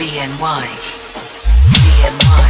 VNY. VNY.